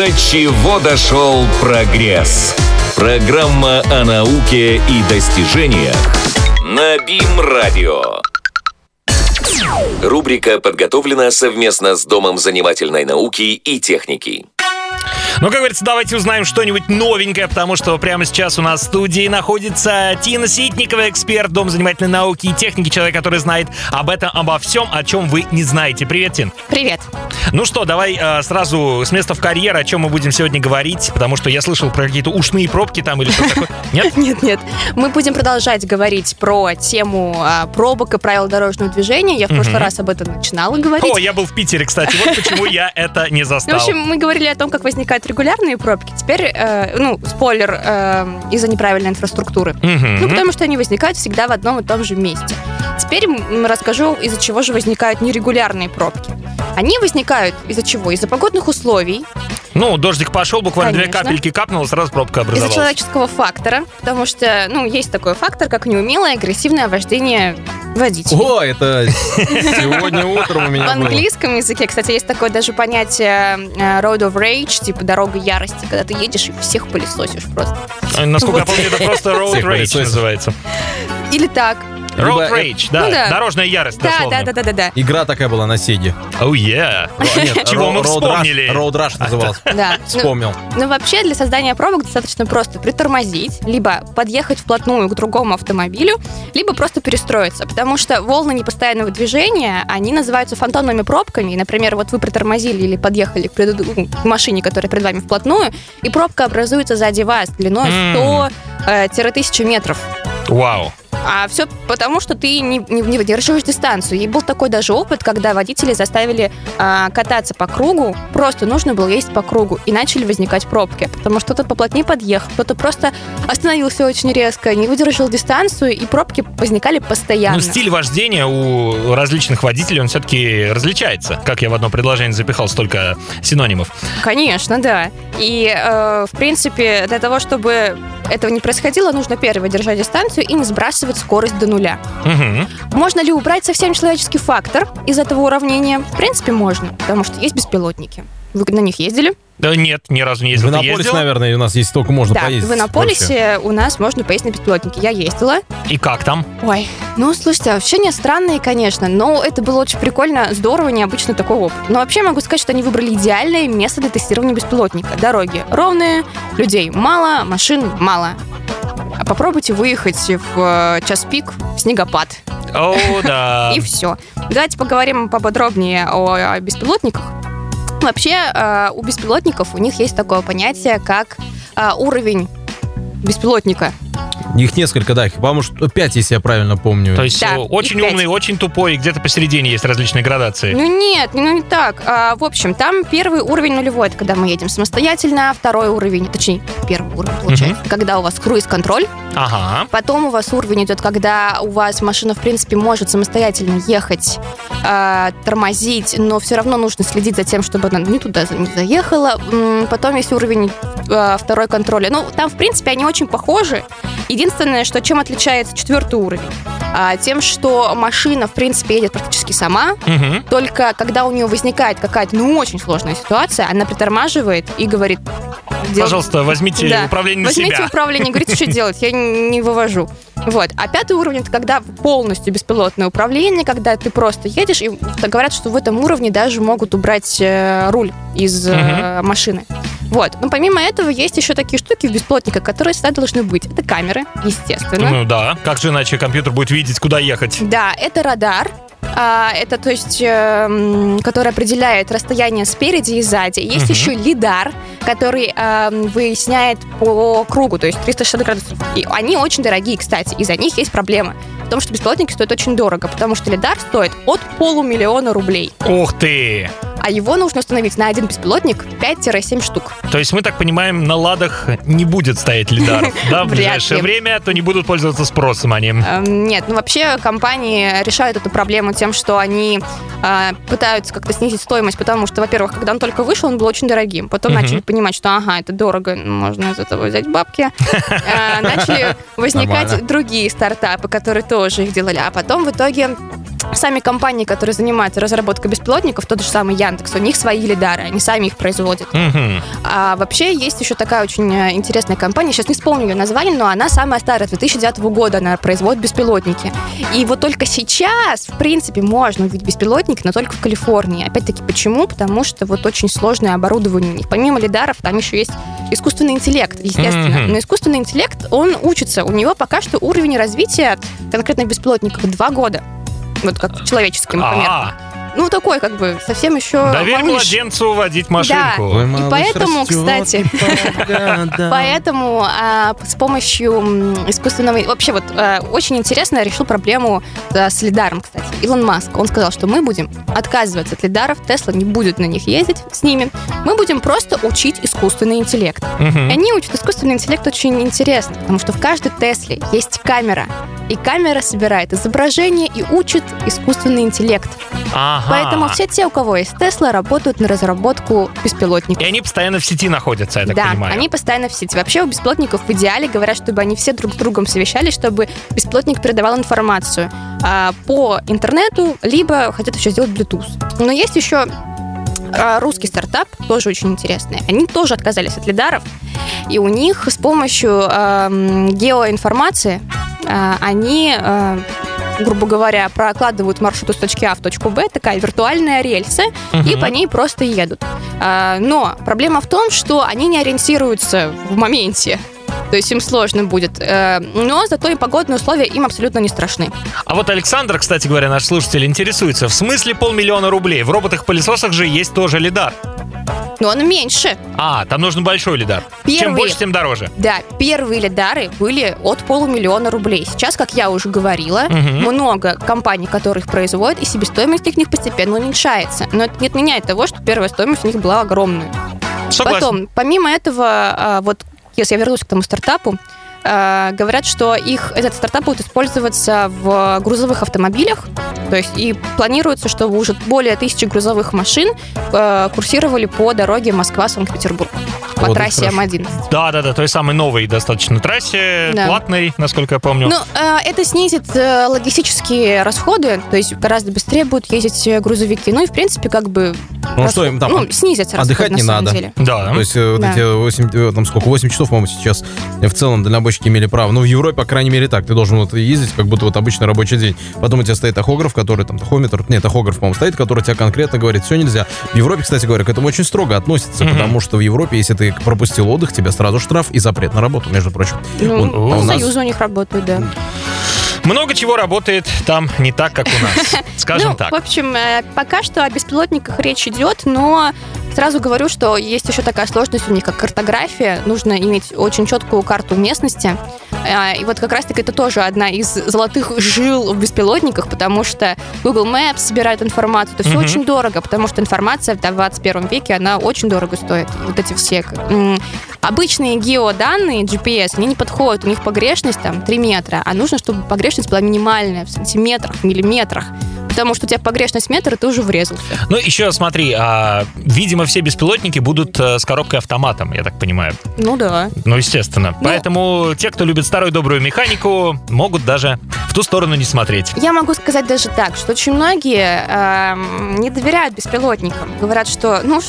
До чего дошел прогресс? Программа о науке и достижениях на БИМ-радио. Рубрика подготовлена совместно с Домом занимательной науки и техники. Ну, как говорится, давайте узнаем что-нибудь новенькое, потому что прямо сейчас у нас в студии находится Тина Ситникова, эксперт Дом занимательной науки и техники, человек, который знает об этом, обо всем, о чем вы не знаете. Привет, Тин. Привет. Ну что, давай э, сразу с места в карьер, о чем мы будем сегодня говорить, потому что я слышал про какие-то ушные пробки там или что такое. Нет? Нет, нет. Мы будем продолжать говорить про тему а, пробок и правил дорожного движения. Я в прошлый раз об этом начинала говорить. О, я был в Питере, кстати, вот почему я это не Ну, в застал. общем, мы говорили о том, как возникают регулярные пробки. Теперь, э, ну, спойлер, э, из-за неправильной инфраструктуры. Мгм. Ну, потому что они возникают всегда в одном и том же месте. Теперь расскажу, из-за чего же возникают нерегулярные пробки. Они возникают из-за чего? Из-за погодных условий, Ну, дождик пошел, буквально две Конечно. капельки капнуло, сразу пробка из-за образовалась. человеческого фактора, потому что, ну, есть такой фактор, как неумелое агрессивное вождение водителя. О, это сегодня утром у В меня было. английском языке, кстати, есть такое даже понятие э, road of rage, типа дорога ярости, когда ты едешь и всех пылесосишь просто. Насколько я помню, это просто road rage называется. Или так. Road Либо rage, да. Ну да. Дорожная ярость, Да, дословно. да, да, да, да, да. Игра такая была на Сеге. Oh yeah. Нет, Чего мы вспомнили? Road Rush назывался. Да. Ну, Вспомнил. Ну, вообще, для создания пробок достаточно просто притормозить, либо подъехать вплотную к другому автомобилю, либо просто перестроиться, потому что волны непостоянного движения, они называются фантомными пробками. И, например, вот вы притормозили или подъехали к, преду- ну, к машине, которая перед вами вплотную, и пробка образуется сзади вас длиной М. 100-1000 метров. Вау. А все потому, что ты не, не- не выдерживаешь дистанцию. И был такой даже опыт, когда водители заставили а, кататься по кругу, просто нужно было ездить по кругу, и начали возникать пробки. Потому что кто-то поплотнее подъехал, кто-то просто остановился очень резко, не выдержал дистанцию, и пробки возникали постоянно. Ну, стиль вождения у различных водителей, он все-таки различается. Как я в одно предложение запихал столько синонимов. Конечно, да. И, э, в принципе, для того, чтобы этого не происходило, нужно первое держать дистанцию и не сбрасывать скорость до нуля. Мгм. Можно ли убрать совсем человеческий фактор из этого уравнения? В принципе, можно, потому что есть беспилотники. Вы на них ездили? Да нет, ни разу не В ездил. Ты Иннополис, ездил? наверное, у нас есть только можно да, поездить. в Иннополисе у нас можно поездить на беспилотнике. Я ездила. И как там? Ой, ну, слушайте, ощущения странные, конечно, но это было очень прикольно, здорово, необычно такой опыт. Но вообще могу сказать, что они выбрали идеальное место для тестирования беспилотника. Дороги ровные, людей мало, машин мало. Попробуйте выехать в э, час пик в снегопад. О, да. И все. Давайте поговорим поподробнее о, о беспилотниках. Вообще, э, у беспилотников у них есть такое понятие, как э, уровень беспилотника. Их несколько, да, их, по-моему, что- пять, если я правильно помню. То есть Да, э, очень их пять. умный, очень тупой, и где-то посередине есть различные градации. Ну нет, ну не так. А, в общем, там первый уровень нулевой, это когда мы едем самостоятельно, второй уровень, точнее, первый уровень получается, когда у вас круиз-контроль, Ага. потом у вас уровень идет, когда у вас машина, в принципе, может самостоятельно ехать, а, тормозить, но все равно нужно следить за тем, чтобы она не туда за- не заехала. М, Потом есть уровень второй контроля. Ну, там, в принципе, они очень похожи. Единственное, что чем отличается четвертый уровень? А, тем, что машина, в принципе, едет практически сама, Мгм. только когда у нее возникает какая-то, ну, очень сложная ситуация, она притормаживает и говорит... «Дел- Пожалуйста, возьмите Да. управление на Возьмите себя. управление, говорите, что делать, я не вывожу. Вот. А пятый уровень это когда полностью беспилотное управление, когда ты просто едешь, и говорят, что в этом уровне даже могут убрать э, руль из э, машины. Вот. Но помимо этого есть еще такие штуки в беспилотниках, которые всегда должны быть. Это камеры, естественно. Ну да, как же иначе компьютер будет видеть, куда ехать? Да, это радар. А, это, то есть, эм, который определяет расстояние спереди и сзади. Есть Мгм. еще лидар, который эм, выясняет по кругу, то есть 360 градусов. И они очень дорогие, кстати. Из-за них есть проблема. В том, что беспилотники стоят очень дорого, потому что лидар стоит от полумиллиона рублей. Ух ты! А его нужно установить на один беспилотник 5-7 штук. То есть мы так понимаем, на ладах не будет стоять лидаров, да, в ближайшее ли. время, то не будут пользоваться спросом они. Эм, Нет, ну вообще компании решают эту проблему тем, что они э, пытаются как-то снизить стоимость, потому что, во-первых, когда он только вышел, он был очень дорогим. Потом начали понимать, что ага, это дорого, можно из этого взять бабки. Э, Начали возникать другие стартапы, которые тоже их делали. А потом в итоге сами компании, которые занимаются разработкой беспилотников, тот же самый Яндекс, у них свои лидары, они сами их производят. А вообще есть еще такая очень э, интересная компания, сейчас не вспомню ее название, но она самая старая, с 2009 года она производит беспилотники. И вот только сейчас, в принципе, можно увидеть беспилотники, но только в Калифорнии. Опять-таки, почему? Потому что вот очень сложное оборудование у них. Помимо лидаров, там еще есть искусственный интеллект, естественно. Но искусственный интеллект, он учится. У него пока что уровень развития конкретно беспилотников два года. Вот как человеческий, например. А, Ну, такой, как бы, совсем еще доверь малыш. младенцу водить машинку. Ой, И поэтому, растет, кстати, да. Поэтому а, с помощью искусственного... Вообще вот а, очень интересно решил проблему с лидаром, кстати. Илон Маск, он сказал, что мы будем отказываться от лидаров, Тесла не будет на них ездить с ними. Мы будем просто учить искусственный интеллект. И они учат искусственный интеллект очень интересно, потому что в каждой Тесле есть камера. И камера собирает изображение и учит искусственный интеллект. Ага. Поэтому все те, у кого есть Тесла, работают на разработку беспилотников. И они постоянно в сети находятся, я так да, понимаю. они постоянно в сети. Вообще у беспилотников в идеале говорят, чтобы они все друг с другом совещались, чтобы беспилотник передавал информацию а, по интернету, либо хотят еще сделать Bluetooth. Но есть еще а, русский стартап, тоже очень интересный. Они тоже отказались от лидаров, и у них с помощью ам, геоинформации они, а, грубо говоря, прокладывают маршрут из точки А в точку Б, такая виртуальная рельса, и Мгм. по ней просто едут. А, Но проблема в том, что они не ориентируются в моменте. То есть им сложно будет. Э, Но зато и погодные условия им абсолютно не страшны. А вот Александр, кстати говоря, наш слушатель интересуется, в смысле полмиллиона рублей? В роботах-пылесосах же есть тоже лидар. Но он меньше. А, там нужен большой лидар. Чем Первый. больше, тем дороже. Да, первые лидары были от полумиллиона рублей. Сейчас, как я уже говорила, Мгм. много компаний, которые их производят, и себестоимость их них постепенно уменьшается. Но это не отменяет того, что первая стоимость у них была огромная. Согласен. Потом, помимо этого, а, вот если я вернусь к тому стартапу, а, говорят, что их этот стартап будет использоваться в грузовых автомобилях, то есть и планируется, что уже более тысячи грузовых машин э, курсировали по дороге Москва-Санкт-Петербург по Вот трассе хорошо. М11. Да, да, да, той самой новой достаточно трассе, Да. платной, насколько я помню. Ну, э, это снизит э, логистические расходы, то есть гораздо быстрее будут ездить э, грузовики. Ну и, в принципе, как бы... Ну расход- что им там, Ну, снизятся расходы, отдыхать не самом надо. деле. да. То есть э, вот Да. эти 8, э, там сколько, 8 часов, по-моему, сейчас в целом дальнобойщики имели право. Ну, в Европе, по крайней мере, так. Ты должен вот ездить, как будто вот обычный рабочий день. Потом у тебя стоит тахограф, который там, тахометр, нет, тахограф, по-моему, стоит, который тебе конкретно говорит, все нельзя. В Европе, кстати говоря, к этому очень строго относятся, Мгм. потому что в Европе, если ты пропустил отдых, тебе сразу штраф и запрет на работу, между прочим. Ну, Он- а у нас- Союзы у них работают, да. Много чего работает там не так, как у нас. Скажем ну, так. в общем, э, пока что о беспилотниках речь идет, но сразу говорю, что есть еще такая сложность у них, как картография. Нужно иметь очень четкую карту местности. Э, И вот как раз-таки это тоже одна из золотых жил в беспилотниках, потому что Google Maps собирает информацию. Это все Мгм. очень дорого, потому что информация в 21 веке, она очень дорого стоит. Вот эти все обычные геоданные GPS, они не подходят, у них погрешность там 3 метра, а нужно, чтобы погрешность была минимальная, в сантиметрах, миллиметрах. Потому что у тебя погрешность метр, и ты уже врезался. Ну, еще смотри, а, видимо, все беспилотники будут э, с коробкой автоматом, я так понимаю. Ну да. Ну, естественно. Поэтому те, кто любит старую добрую механику, могут даже в ту сторону не смотреть. Я могу сказать даже так, что очень многие эм, не доверяют беспилотникам. Говорят, что ну что